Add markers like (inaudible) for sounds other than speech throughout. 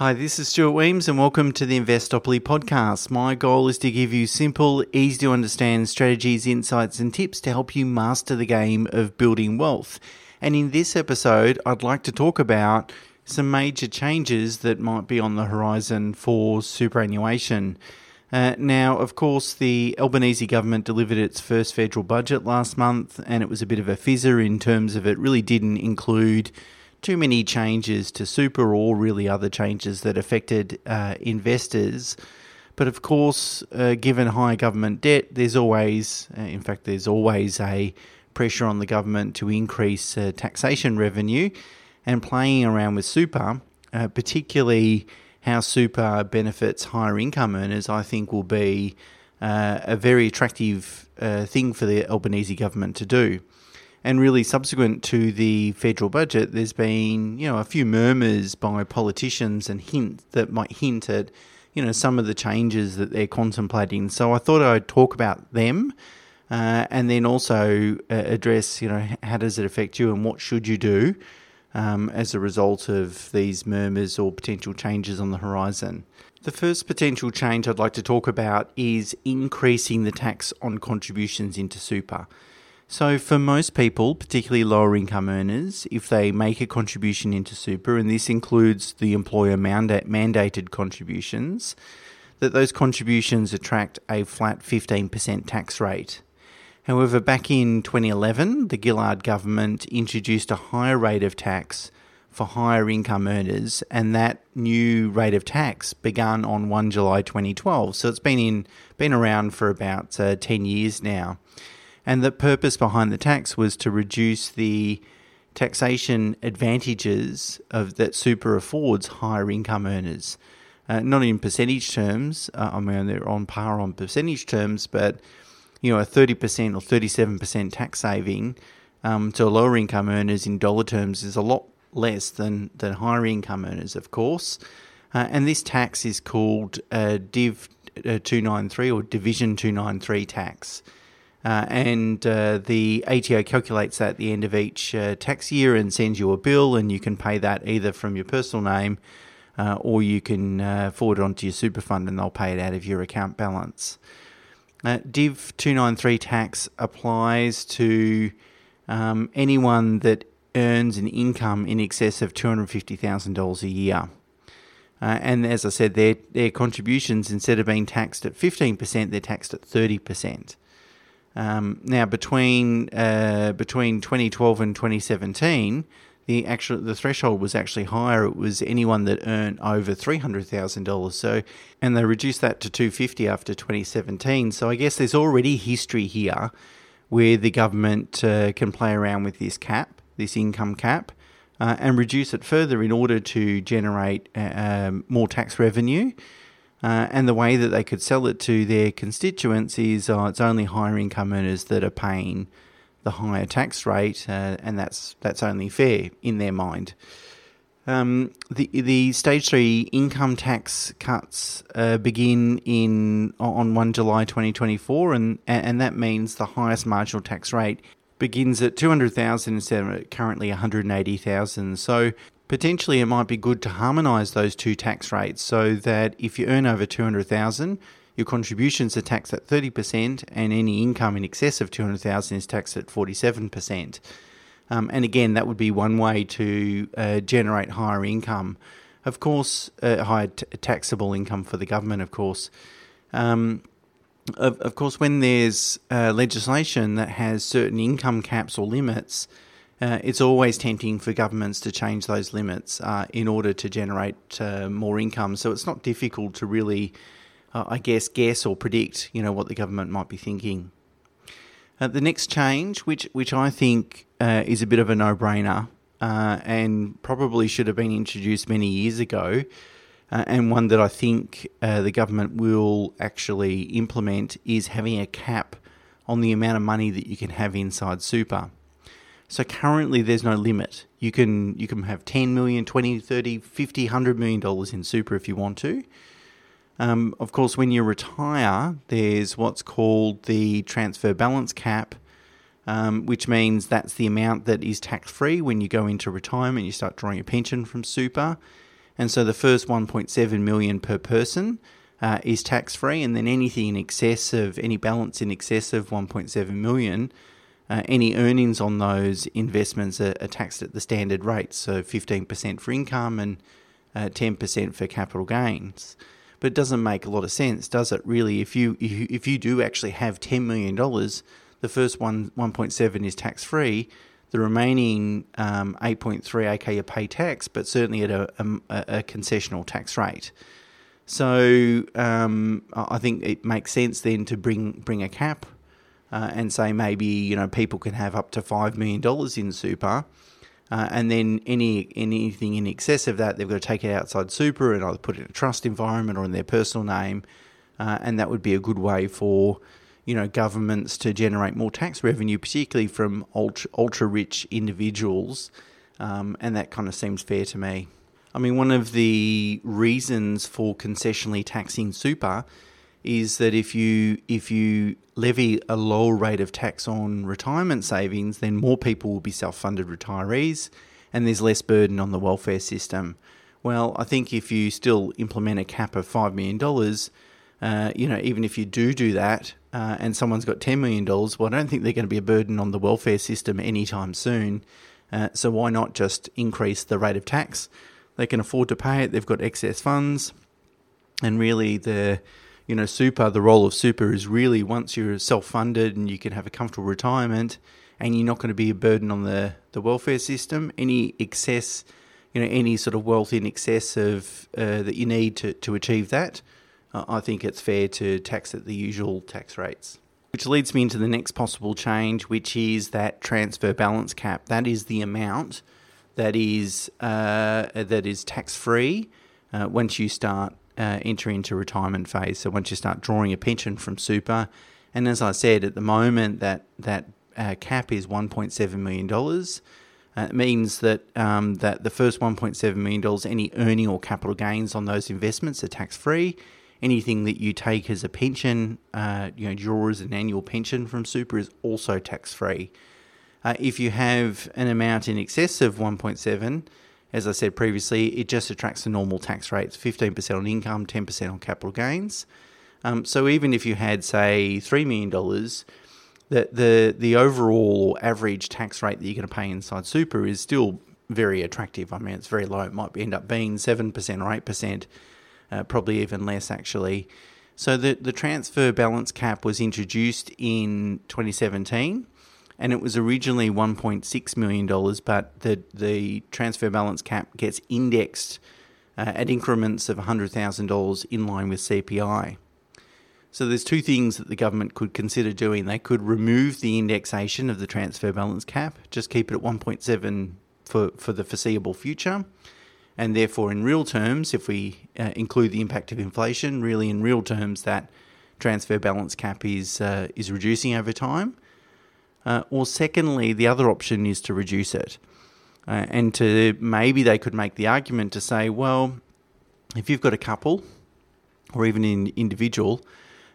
Hi, this is Stuart Wemyss, and welcome to the Investopoly podcast. My goal is to give you simple, easy to understand strategies, insights, and tips to help you master the game of building wealth. And in this episode, I'd like to talk about some major changes that might be on the horizon for superannuation. Uh, now, of course, the Albanese government delivered its first federal budget last month, and it was a bit of a fizzer in terms of it really didn't include too many changes to super or really other changes that affected uh, investors. But of course, uh, given high government debt, there's always, uh, in fact, there's always a pressure on the government to increase uh, taxation revenue and playing around with super, uh, particularly how super benefits higher income earners, I think will be uh, a very attractive thing for the Albanese government to do. And really, subsequent to the federal budget, there's been you know a few murmurs by politicians and hint that might hint at you know some of the changes that they're contemplating. So I thought I'd talk about them, uh, and then also uh, address you know how does it affect you and what should you do um, as a result of these murmurs or potential changes on the horizon. The first potential change I'd like to talk about is increasing the tax on contributions into super. So, for most people, particularly lower income earners, if they make a contribution into super, and this includes the employer mandated contributions, that those contributions attract a flat 15% tax rate. However, back in 2011, the Gillard government introduced a higher rate of tax for higher income earners, and that new rate of tax began on 1 July 2012. So it's been in been around for about uh, 10 years now. And the purpose behind the tax was to reduce the taxation advantages of that super affords higher income earners. Uh, not in percentage terms, uh, I mean they're on par on percentage terms, but you know a thirty percent or thirty seven percent tax saving um, to lower income earners in dollar terms is a lot less than than higher income earners, of course. Uh, and this tax is called Div uh, two nine three or Division two nine three tax. Uh, and uh, the ATO calculates that at the end of each uh, tax year and sends you a bill, and you can pay that either from your personal name uh, or you can uh, forward it onto your super fund and they'll pay it out of your account balance. Uh, Div 293 tax applies to um, anyone that earns an income in excess of $250,000 a year. and as I said, their, their contributions, instead of being taxed at 15%, they're taxed at 30%. Um, now, between uh, between 2012 and 2017, the actual the threshold was actually higher. It was anyone that earned over three hundred thousand dollars. So, and they reduced that to two fifty after 2017. So, I guess there's already history here where the government uh, can play around with this cap, this income cap, uh, and reduce it further in order to generate uh, um, more tax revenue. Uh, and the way that they could sell it to their constituents is oh, it's only higher income earners that are paying the higher tax rate, uh, and that's that's only fair in their mind. Um, the the stage three income tax cuts uh, begin in on one July twenty twenty four, and and that means the highest marginal tax rate begins at two hundred thousand instead of currently one hundred eighty thousand. So potentially it might be good to harmonise those two tax rates so that if you earn over 200,000, your contributions are taxed at 30% and any income in excess of 200,000 is taxed at 47%. Um, and again, that would be one way to uh, generate higher income. Of course, uh, higher t- taxable income for the government, of course. Um, of, of course, when there's uh, legislation that has certain income caps or limits, uh, it's always tempting for governments to change those limits uh, in order to generate uh, more income. So it's not difficult to really, uh, I guess, guess or predict, you know, what the government might be thinking. Uh, the next change, which which I think uh, is a bit of a no-brainer and probably should have been introduced many years ago, and one that I think the government will actually implement, is having a cap on the amount of money that you can have inside super. So currently there's no limit. You can you can have 10 million, 20, 30, 50, 100 million dollars in super if you want to. Um, of course, when you retire, there's what's called the transfer balance cap, um, which means that's the amount that is tax free when you go into retirement. You start drawing a pension from super, And so the first 1.7 million per person uh, is tax free, and then anything in excess of any balance in excess of 1.7 million, uh, any earnings on those investments are, are, taxed at the standard rate, so 15% for income and uh, 10% for capital gains. But it doesn't make a lot of sense, does it? Really, if you if you do actually have 10 million dollars, the first one 1.7 is tax free. The remaining um, 8.3, okay, you pay tax, but certainly at a, a, a concessional tax rate. So um, I think it makes sense then to bring bring a cap uh, and say maybe you know people can have up to five million dollars in super, uh, and then any anything in excess of that they've got to take it outside super and either put it in a trust environment or in their personal name, uh, and that would be a good way for you know governments to generate more tax revenue, particularly from ultra ultra rich individuals, um, and that kind of seems fair to me. I mean, one of the reasons for concessionally taxing super is that if you if you levy a lower rate of tax on retirement savings, then more people will be self-funded retirees, and there's less burden on the welfare system. Well, I think if you still implement a cap of five million dollars, uh, you know, even if you do do that, uh, and someone's got ten million dollars, well, I don't think they're going to be a burden on the welfare system anytime soon. Uh, so why not just increase the rate of tax? They can afford to pay it. They've got excess funds, and really the you know super the role of super is really once you're self-funded and you can have a comfortable retirement and you're not going to be a burden on the the welfare system any excess you know any sort of wealth in excess of uh, that you need to to achieve that uh, I think it's fair to tax at the usual tax rates. Which leads me into the next possible change which is that transfer balance cap. That is the amount that is uh, that is tax free uh, once you start uh, into retirement phase. So once you start drawing a pension from super, and as I said at the moment, that that uh, cap is one point seven million dollars. Uh, it means that um, that the first one point seven million dollars, any earning or capital gains on those investments are tax free. Anything that you take as a pension, uh, you know, draw as an annual pension from super is also tax free. Uh, if you have an amount in excess of 1.7, as I said previously, it just attracts the normal tax rates 15% on income, 10% on capital gains. Um, so even if you had, say, $3 million, the, the, the overall average tax rate that you're going to pay inside super is still very attractive. I mean, it's very low. It might end up being 7% or 8%, uh, probably even less actually. So the, the transfer balance cap was introduced in 2017 and it was originally $1.6 million, but the, the transfer balance cap gets indexed uh, at increments of $100,000 in line with CPI. So there's two things that the government could consider doing. They could remove the indexation of the transfer balance cap, just keep it at 1.7 for, for the foreseeable future. And therefore, in real terms, if we uh, include the impact of inflation, really in real terms, that transfer balance cap is uh, is reducing over time. Uh, or secondly, the other option is to reduce it. Uh, and to maybe they could make the argument to say, well, if you've got a couple or even an individual,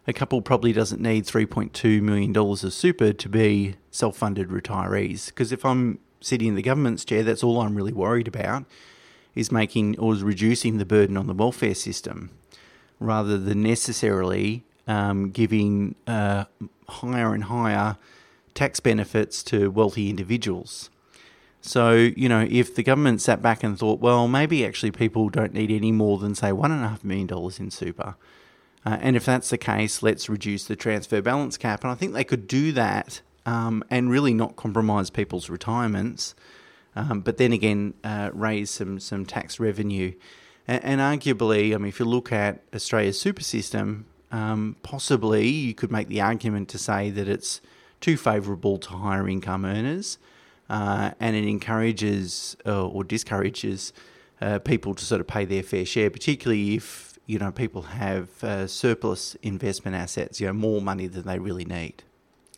a couple probably doesn't need $3.2 million of super to be self funded retirees. Because if I'm sitting in the government's chair, that's all I'm really worried about is making or is reducing the burden on the welfare system rather than necessarily um, giving uh, higher and higher tax benefits to wealthy individuals. So, you know, if the government sat back and thought, well, maybe actually people don't need any more than, say, $1.5 million in super. Uh, and if that's the case, let's reduce the transfer balance cap. And I think they could do that um, and really not compromise people's retirements, um, but then again, uh, raise some, some tax revenue. And, and, arguably, I mean, if you look at Australia's super system, um, possibly you could make the argument to say that it's too favourable to higher income earners, uh, and it encourages uh, or discourages uh, people to sort of pay their fair share, particularly if you know people have uh, surplus investment assets, you know, more money than they really need.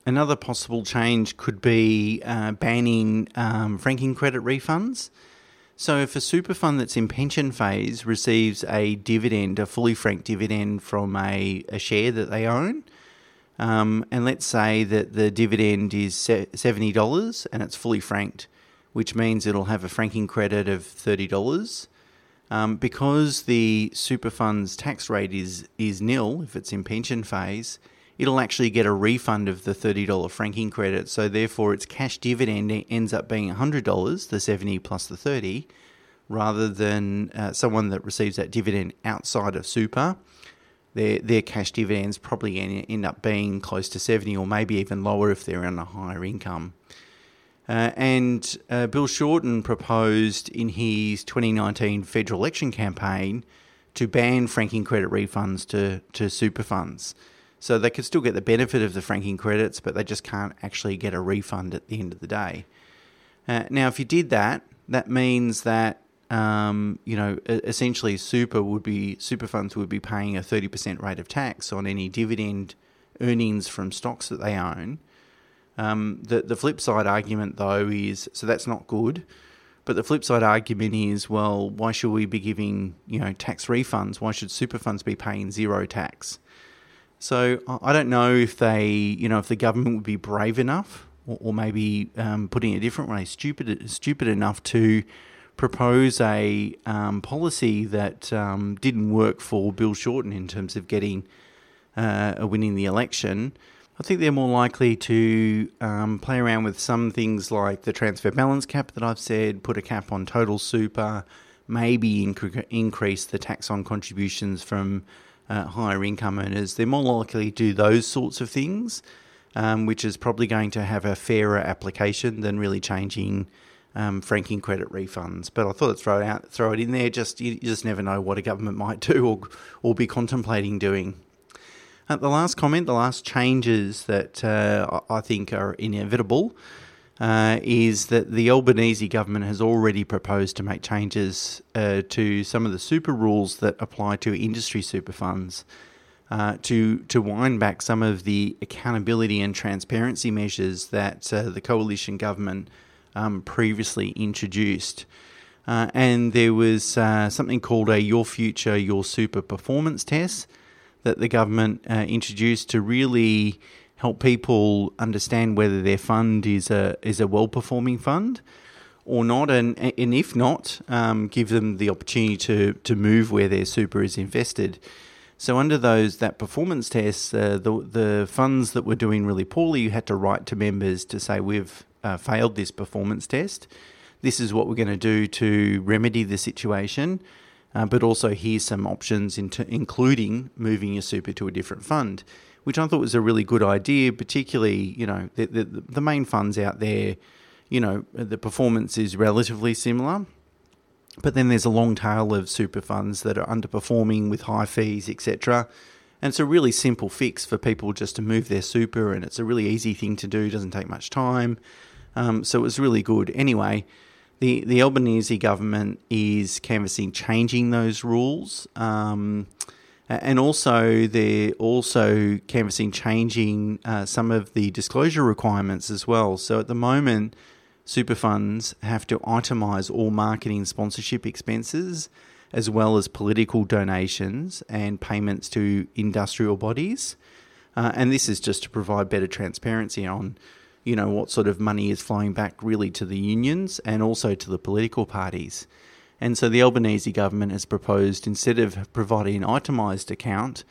Another possible change could be uh, banning um, franking credit refunds. So, if a super fund that's in pension phase receives a dividend, a fully franked dividend from a, a share that they own, um, and let's say that the dividend is $70 and it's fully franked, which means it'll have a franking credit of $30. Um, because the super fund's tax rate is, is nil if it's in pension phase, it'll actually get a refund of the $30 franking credit. So therefore, its cash dividend ends up being $100, the 70 plus the 30, rather than uh, someone that receives that dividend outside of super. Their, their cash dividends probably end up being close to 70 or maybe even lower if they're on a higher income. Uh, and uh, Bill Shorten proposed in his 2019 federal election campaign to ban franking credit refunds to, to super funds. So they could still get the benefit of the franking credits, but they just can't actually get a refund at the end of the day. Uh, now, if you did that, that means that um, you know essentially super would be super funds would be paying a 30% rate of tax on any dividend earnings from stocks that they own um, the the flip side argument though is so that's not good. But the flip side argument is, well, why should we be giving you know tax refunds? Why should super funds be paying zero tax? So I don't know if they, you know, if the government would be brave enough, or, or maybe um, putting it a different way, stupid stupid enough to propose a um, policy that um, didn't work for Bill Shorten in terms of getting uh, winning the election. I think they're more likely to um, play around with some things like the transfer balance cap that I've said, put a cap on total super, maybe inc- increase the tax on contributions from uh, higher income earners. They're more likely to do those sorts of things, um, which is probably going to have a fairer application than really changing um, franking credit refunds. But I thought I'd throw it out, throw it in there. Just you, you just never know what a government might (laughs) do or or be contemplating doing. Uh, the last comment, the last changes that uh, I think are inevitable uh, is that the Albanese government has already proposed to make changes uh, to some of the super rules that apply to industry super funds. Uh, to to wind back some of the accountability and transparency measures that uh, the coalition government um, previously introduced. and there was something called a Your Future, Your Super performance test, that the government uh, introduced to really help people understand whether their fund is a is a well performing fund or not, and and if not, um, give them the opportunity to to move where their super is invested. So under those that performance test, uh, the the funds that were doing really poorly, you had to write to members to say we've uh, failed this performance test. This is what we're going to do to remedy the situation uh, but also here's some options, including moving your super to a different fund, which I thought was a really good idea. Particularly, you know, the, the, the main funds out there, you know, the performance is relatively similar. But then there's a long tail of super funds that are underperforming with high fees, etc. And it's a really simple fix for people just to move their super, and it's a really easy thing to do. Doesn't take much time, um, so it was really good. Anyway, the the Albanese government is canvassing changing those rules, um, and also they're also canvassing changing uh, some of the disclosure requirements as well. So at the moment, super funds have to itemise all marketing sponsorship expenses, as well as political donations and payments to industrial bodies, uh, and this is just to provide better transparency on you know, what sort of money is flowing back really to the unions and also to the political parties. And so the Albanese government has proposed instead of providing an itemised account,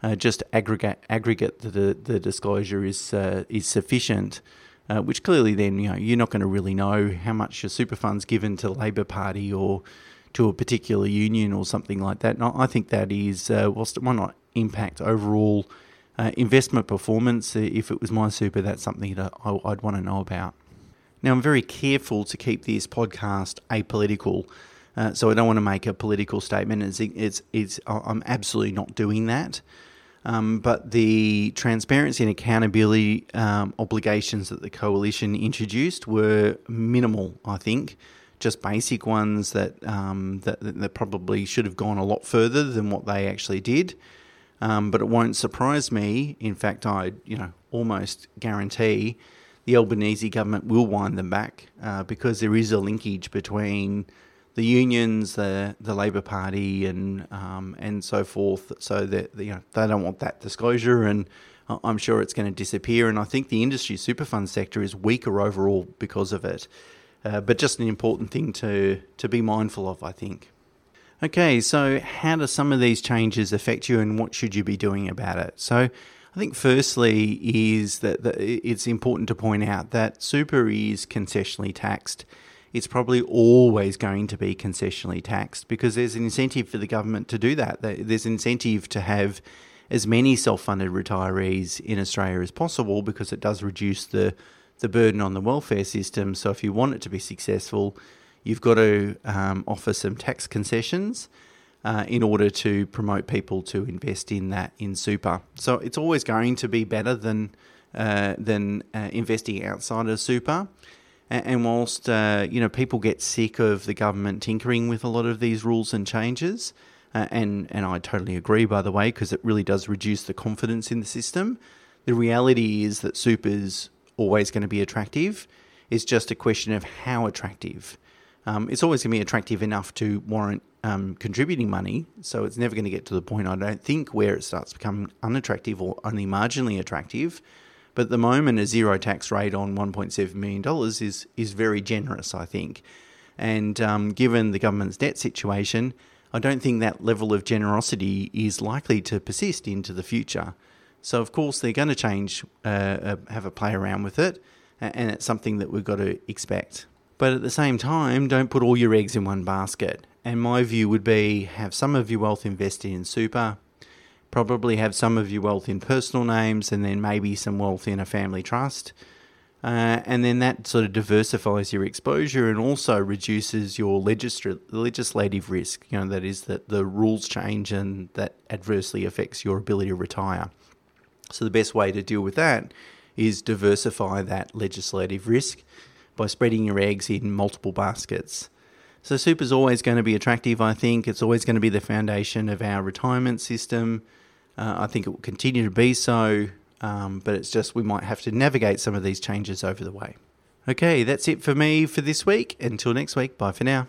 uh, just aggregate aggregate the the disclosure is uh, is sufficient. Uh, which clearly then you know you're not going to really know how much your super funds given to the Labor Party or to a particular union or something like that. And I think that is uh, whilst it might not impact overall uh, investment performance, uh, if it was my super, that's something that I, would want to know about. Now, I'm very careful to keep this podcast apolitical, uh, so I don't want to make a political statement. It's, it's, it's I'm absolutely not doing that. Um, but the transparency and accountability um, obligations that the coalition introduced were minimal, I think. Just basic ones that, um, that that probably should have gone a lot further than what they actually did. Um, but it won't surprise me. In fact, I you know almost guarantee the Albanese government will wind them back uh, because there is a linkage between the unions, the the Labor Party, and um, and so forth. So that you know they don't want that disclosure, and I'm sure it's going to disappear. And I think the industry super fund sector is weaker overall because of it. Uh, but just an important thing to to be mindful of, I think. Okay, so how do some of these changes affect you and what should you be doing about it? So, I think firstly is that it's important to point out that super is concessionally taxed. It's probably always going to be concessionally taxed because there's an incentive for the government to do that. There's incentive to have as many self-funded retirees in Australia as possible because it does reduce the the burden on the welfare system. So if you want it to be successful, you've got to um, offer some tax concessions uh, in order to promote people to invest in that in super. So it's always going to be better than uh, than uh, investing outside of super. And, and whilst uh, you know people get sick of the government tinkering with a lot of these rules and changes, uh, and and I totally agree by the way because it really does reduce the confidence in the system. The reality is that super's always going to be attractive. It's just a question of how attractive. Um, it's always going to be attractive enough to warrant um, contributing money. So it's never going to get to the point, I don't think, where it starts becoming unattractive or only marginally attractive. But at the moment, a zero tax rate on $1.7 million is, is very generous, I think. And um, given the government's debt situation, I don't think that level of generosity is likely to persist into the future. So, of course, they're going to change, uh, uh, have a play around with it, and it's something that we've got to expect. But at the same time, don't put all your eggs in one basket. And my view would be have some of your wealth invested in super, probably have some of your wealth in personal names, and then maybe some wealth in a family trust. Uh, and then that sort of diversifies your exposure and also reduces your legisl- legislative risk. You know, that is that the rules change and that adversely affects your ability to retire. So the best way to deal with that is diversify that legislative risk by spreading your eggs in multiple baskets. So super is always going to be attractive, I think. It's always going to be the foundation of our retirement system. Uh, I think it will continue to be so, um, but it's just we might have to navigate some of these changes over the way. Okay, that's it for me for this week. Until next week, bye for now.